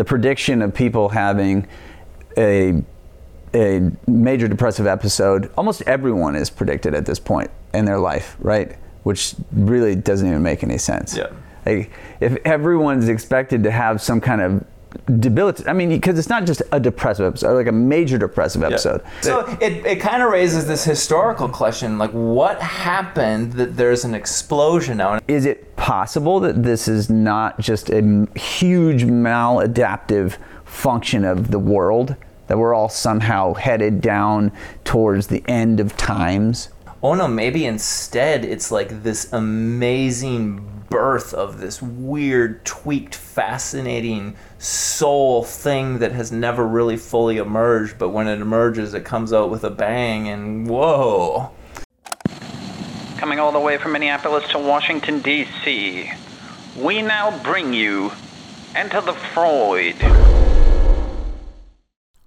the prediction of people having a a major depressive episode, almost everyone is predicted at this point in their life, right? Which really doesn't even make any sense. Yeah. Like, if everyone's expected to have some kind of debilitating, I mean, because it's not just a depressive episode, like a major depressive episode. So it, it kind of raises this historical question like, what happened that there's an explosion now? Is it possible that this is not just a huge maladaptive function of the world? That we're all somehow headed down towards the end of times? Oh no, maybe instead it's like this amazing birth of this weird, tweaked, fascinating soul thing that has never really fully emerged, but when it emerges, it comes out with a bang and whoa. Coming all the way from Minneapolis to Washington, D.C., we now bring you Enter the Freud.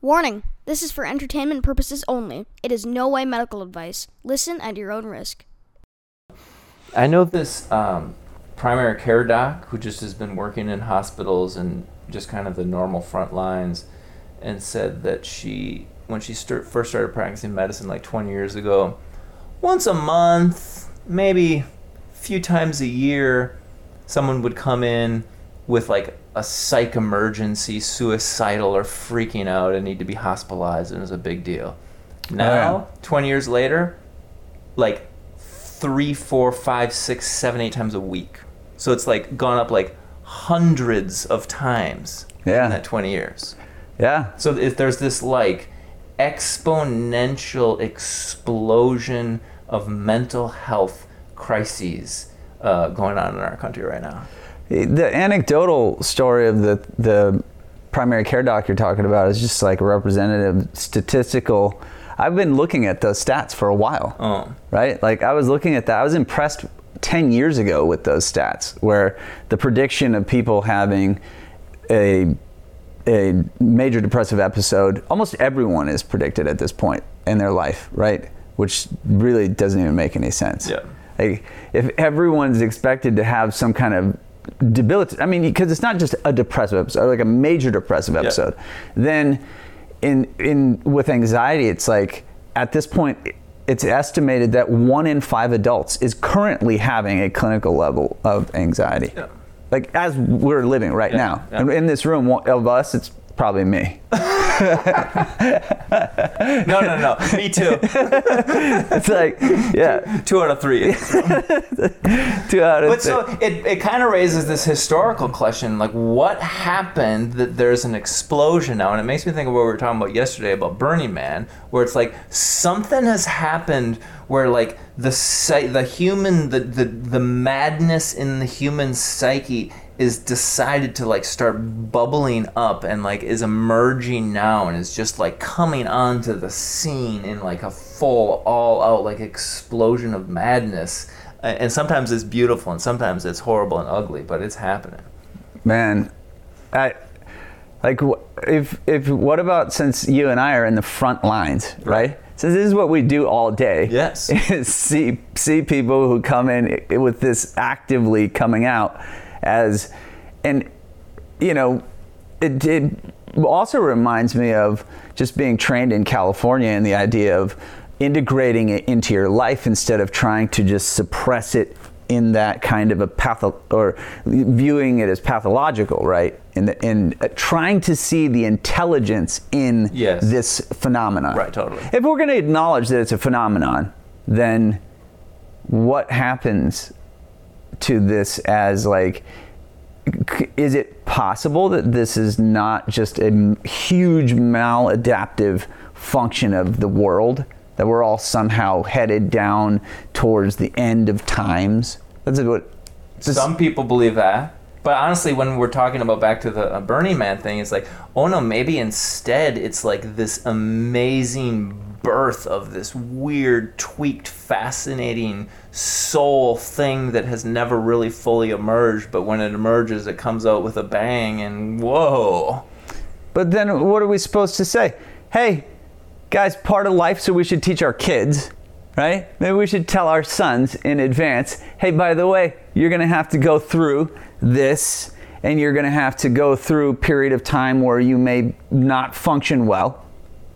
Warning this is for entertainment purposes only. It is no way medical advice. Listen at your own risk. I know this um, primary care doc who just has been working in hospitals and just kind of the normal front lines, and said that she, when she start, first started practicing medicine like 20 years ago, once a month, maybe a few times a year, someone would come in with like a psych emergency, suicidal, or freaking out and need to be hospitalized, and it was a big deal. Oh, now, 20 years later, like three, four, five, six, seven, eight times a week. So it's like gone up like hundreds of times Yeah. in that 20 years. Yeah. So if there's this like exponential explosion of mental health crises uh, going on in our country right now. The anecdotal story of the the primary care doc you're talking about is just like a representative statistical. I've been looking at those stats for a while, Oh. right? Like I was looking at that. I was impressed 10 years ago with those stats where the prediction of people having a a major depressive episode, almost everyone is predicted at this point in their life, right? Which really doesn't even make any sense. Yeah. Like, if everyone's expected to have some kind of debilitating, I mean, because it's not just a depressive episode, like a major depressive episode, then in in with anxiety, it's like at this point, it's estimated that one in five adults is currently having a clinical level of anxiety. Yeah. Like as we're living right Yeah, now, yeah. in this room of us, it's probably me. No, no, no. Me too. It's like, yeah, Two out of three. two out of three. But three. so it, it kind of raises this historical question like, what happened that there's an explosion now? And it makes me think of what we were talking about yesterday about Burning Man, where it's like something has happened where like the psy- the human the, the the madness in the human psyche is decided to like start bubbling up and like is emerging now and is just like coming onto the scene in like a full all out like explosion of madness. And sometimes it's beautiful and sometimes it's horrible and ugly but it's happening. Man I, like if if what about since you and I are in the front lines right, so this is what we do all day. Yes. is see see people who come in with this actively coming out as and you know it, it also reminds me of just being trained in California and the idea of integrating it into your life instead of trying to just suppress it in that kind of a path or viewing it as pathological, right? In the, in uh, trying to see the intelligence in Yes. this phenomenon. Right, totally. If we're going to acknowledge that it's a phenomenon, then what happens to this as like is it possible that this is not just a huge maladaptive function of the world that we're all somehow headed down towards the end of times? That's what some people believe that but honestly when we're talking about back to the uh, burning man thing it's like oh no maybe instead it's like this amazing birth of this weird tweaked fascinating soul thing that has never really fully emerged but when it emerges it comes out with a bang and whoa But then what are we supposed to say? Hey, guys, part of life, so we should teach our kids, right? Maybe we should tell our sons in advance, hey, by the way, you're going to have to go through this and you're going to have to go through a period of time where you may not function well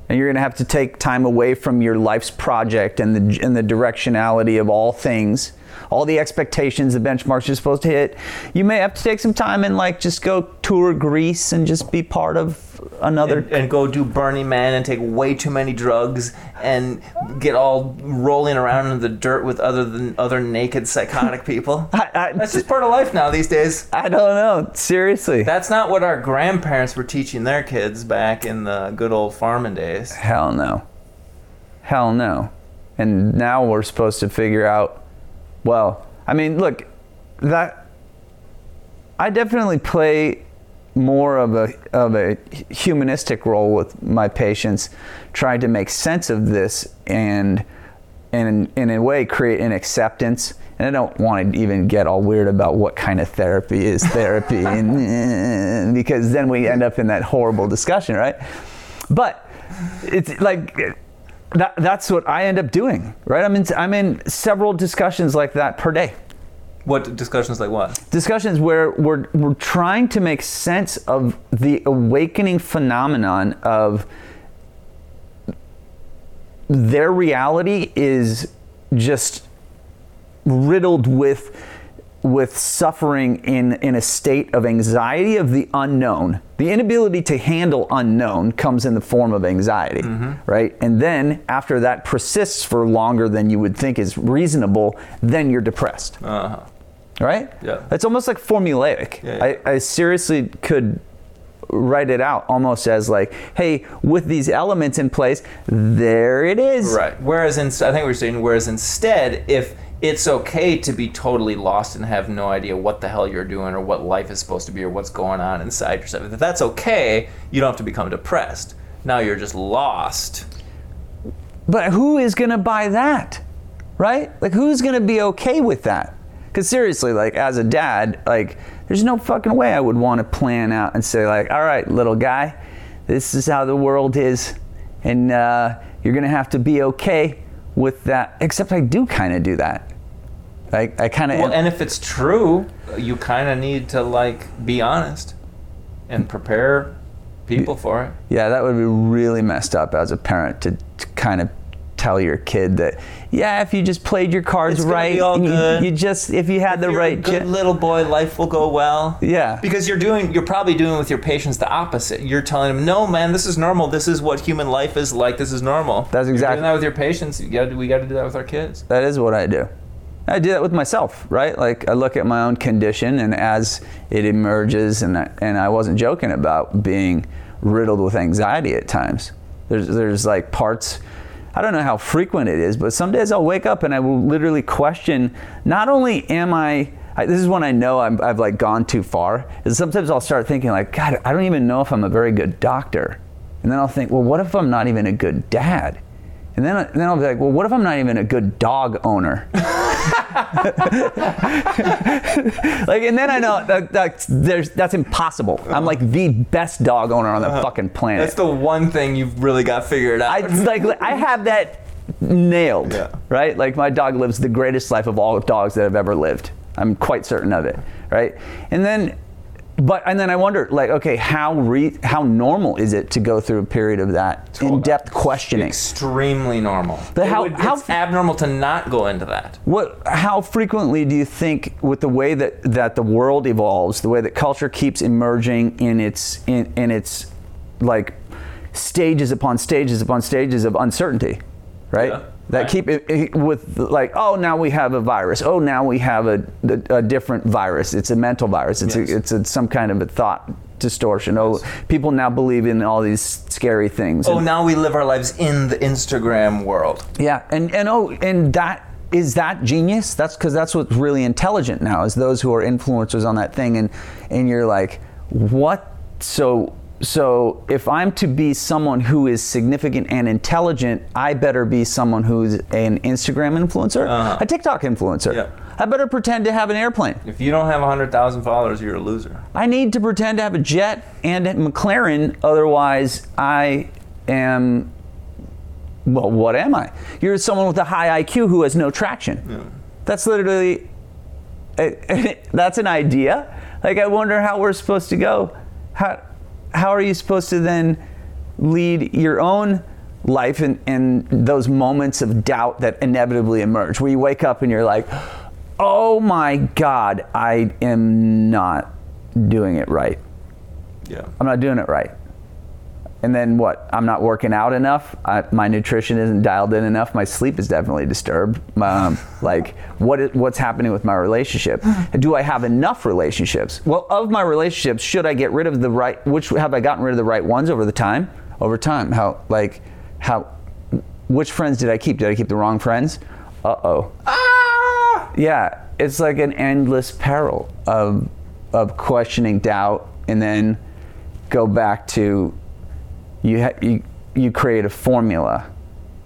and you're going to have to take time away from your life's project and the and the directionality of all things all the expectations the benchmarks you're supposed to hit you may have to take some time and like just go tour greece and just be part of another and, and go do Burning Man and take way too many drugs and get all rolling around in the dirt with other than other naked psychotic people. I, I, That's just part of life now these days. I don't know seriously That's not what our grandparents were teaching their kids back in the good old farming days. Hell no. Hell no. And now we're supposed to figure out, well, I mean, look, that I definitely play more of a of a humanistic role with my patients trying to make sense of this and and in a way create an acceptance and I don't want to even get all weird about what kind of therapy is therapy and, because then we end up in that horrible discussion, right? But it's like that, that's what I end up doing, right? I'm in, I'm in several discussions like that per day. What discussions like what? Discussions where we're, we're trying to make sense of the awakening phenomenon of their reality is just riddled with with suffering in, in a state of anxiety of the unknown. The inability to handle unknown comes in the form of anxiety, right? And then after that persists for longer than you would think is reasonable, then you're depressed, Uh-huh. right? Yeah. It's almost like formulaic. Yeah, yeah. I, I seriously could write it out almost as like, hey, with these elements in place, there it is. Right. Whereas in, I think we are saying, whereas instead, if it's okay to be totally lost and have no idea what the hell you're doing or what life is supposed to be or what's going on inside yourself, if that's okay, you don't have to become depressed. Now you're just lost. But who is going to buy that? Right? Like, who's going to be okay with that? Because seriously, like, as a dad, like, there's no fucking way I would want to plan out and say, like, all right, little guy, this is how the world is. And uh, you're going to have to be okay with that. Except I do kind of do that. I, I kind of. Well, and if it's true, you kind of need to like be honest and prepare people for it. Yeah, that would be really messed up as a parent to, to kind of tell your kid that, yeah, if you just played your cards It's right, be all and you, you just if you had the You're a right, good ge- little boy, life will go well. Yeah. Because you're doing, you're probably doing with your patients the opposite. You're telling them, no, man, this is normal. This is what human life is like. This is normal. That's exactly- doing that with your patients. You got to, we got to do that with our kids. that is what I do. I do that with myself, right? Like I look at my own condition, and as it emerges, and I, and I wasn't joking about being riddled with anxiety at times. There's there's like parts. I don't know how frequent it is, but some days I'll wake up and I will literally question. Not only am I I, this is when I know I'm, I've like gone too far. Is sometimes I'll start thinking like, God, I don't even know if I'm a very good doctor, and then I'll think, well, what if I'm not even a good dad? And then, then I'll be like, well, what if I'm not even a good dog owner? like, and then I know that, that's, there's, that's impossible. I'm like the best dog owner on the uh-huh. fucking planet. That's the one thing you've really got figured out. I like I have that nailed, Yeah. right? Like my dog lives the greatest life of all dogs that have ever lived. I'm quite certain of it, right? And then, but and then I wonder, like, okay, how re, how normal is it to go through a period of that in-depth questioning? Extremely normal. But It how- would- how- it's abnormal to not go into that. What? How frequently do you think, with the way that, that the world evolves, the way that culture keeps emerging in its in, in its like stages upon stages upon stages of uncertainty, right? Yeah, that keep it, it- with like, oh, now we have a virus. Oh, now we have a, a, a different virus. It's a mental virus. It's Yes. a, it's a, some kind of a thought distortion. Oh, people now believe in all these scary things. Oh, And- now we live our lives in the Instagram world. yeah, and and oh, and that is that genius. That's because that's what's really intelligent now is those who are influencers on that thing, and and you're like, what? So so if I'm to be someone who is significant and intelligent, I better be someone who's an Instagram influencer, Uh-huh. a TikTok influencer. Yeah. I better pretend to have an airplane. If you don't have 100,000 followers, you're a loser. I need to pretend to have a jet and a McLaren, otherwise I am. Well, what am I? You're someone with a high IQ who has no traction. That's literally. that's an idea, Like, I wonder how we're supposed to go. How, how are you supposed to then lead your own life in, in those moments of doubt that inevitably emerge, where you wake up and you're like, oh my God, I am not doing it right. Yeah. I'm not doing it right. And then what? I'm not working out enough. I, my nutrition isn't dialed in enough. My sleep is definitely disturbed. Um, like, what is, what's happening with my relationship? Do I have enough relationships? Well, of my relationships, should I get rid of the right? Which have I gotten rid of the right ones over the time? Over time, how like how? Which friends did I keep? Did I keep the wrong friends? Uh oh. Ah! Yeah, it's like an endless peril of of questioning doubt, and then go back to you ha- you you create a formula,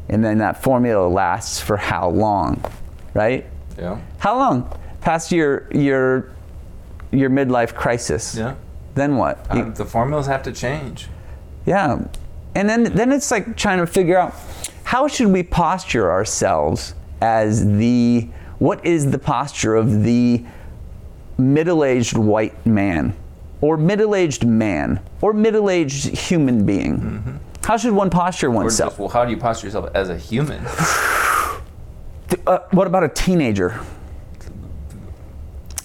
and then that formula lasts for how long, right? Yeah. How long? Past your your your midlife crisis. Yeah. Then what? You- Um, the formulas have to change. yeah. And then then it's like trying to figure out how should we posture ourselves as the what is the posture of the middle-aged white man or middle-aged man or middle-aged human being? How should one posture oneself? just, well, how do you posture yourself as a human? Uh, what about a teenager?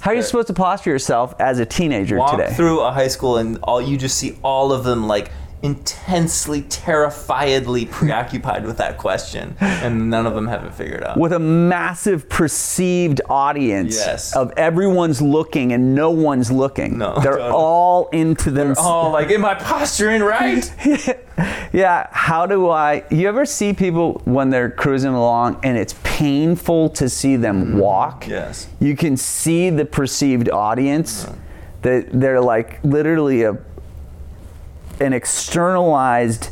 How are you supposed to posture yourself as a teenager Walk today? through a high school and all you just see all of them like intensely, terrifiedly preoccupied with that question, and none of them have it figured out. with a massive perceived audience Yes. of everyone's looking and no one's looking. No, They're totally. all into them. Oh, like, am I posturing right? yeah, how do I you ever see people when they're cruising along and it's painful to see them walk? Mm-hmm. Yes. You can see the perceived audience that they're like literally a an externalized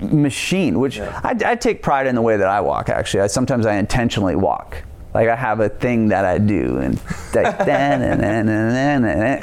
machine, which Yeah. I, I take pride in the way that I walk. Actually, I, sometimes I intentionally walk. Like I have a thing that I do, and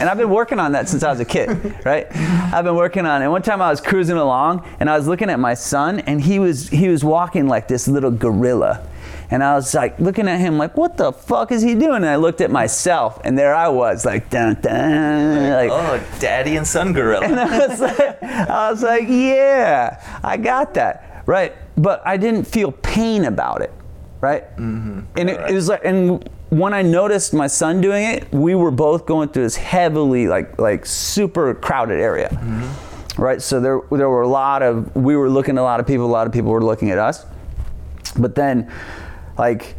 and I've been working on that since I was a kid, right? I've been working on it. One time I was cruising along, and I was looking at my son, and he was he was walking like this little gorilla, and I was like looking at him like, what the fuck is he doing? And I looked at myself, and there I was, like dun dun, like Oh, daddy and son gorilla. I was like, I was like, yeah, I got that, right? But I didn't feel pain about it, right? Mm-hmm. And it, it was like, and when I noticed my son doing it, we were both going through this heavily, like, like super crowded area, right? So there, there were a lot of, we were looking at a lot of people, a lot of people were looking at us, but then, like,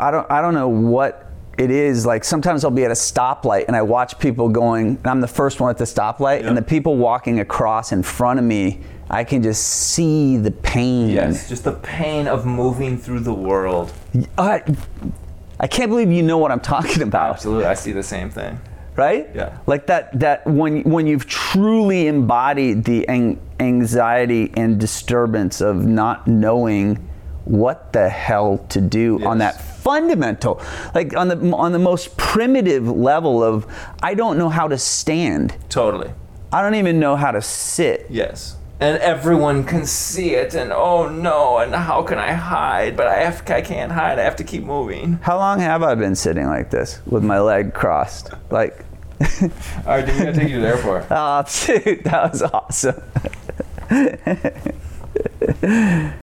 I don't I don't know what it is. Like sometimes I'll be at a stoplight and I watch people going and I'm the first one at the stoplight and the people walking across in front of me, I can just see the pain. Yes, just the pain of moving through the world. I, I can't believe you know what I'm talking about. Absolutely, I see the same thing. right? Yeah. Like that that when when you've truly embodied the an- anxiety and disturbance of not knowing what the hell to do on that fundamental like on the on the most primitive level of I don't know how to stand. Totally. I don't even know how to sit. Yes. And everyone can see it, and oh no, and how can I hide? But I have, I can't hide. I have to keep moving. How long have I been sitting like this with my leg crossed? Like All right, dude, we gotta take you to the airport. Oh, dude, that was awesome.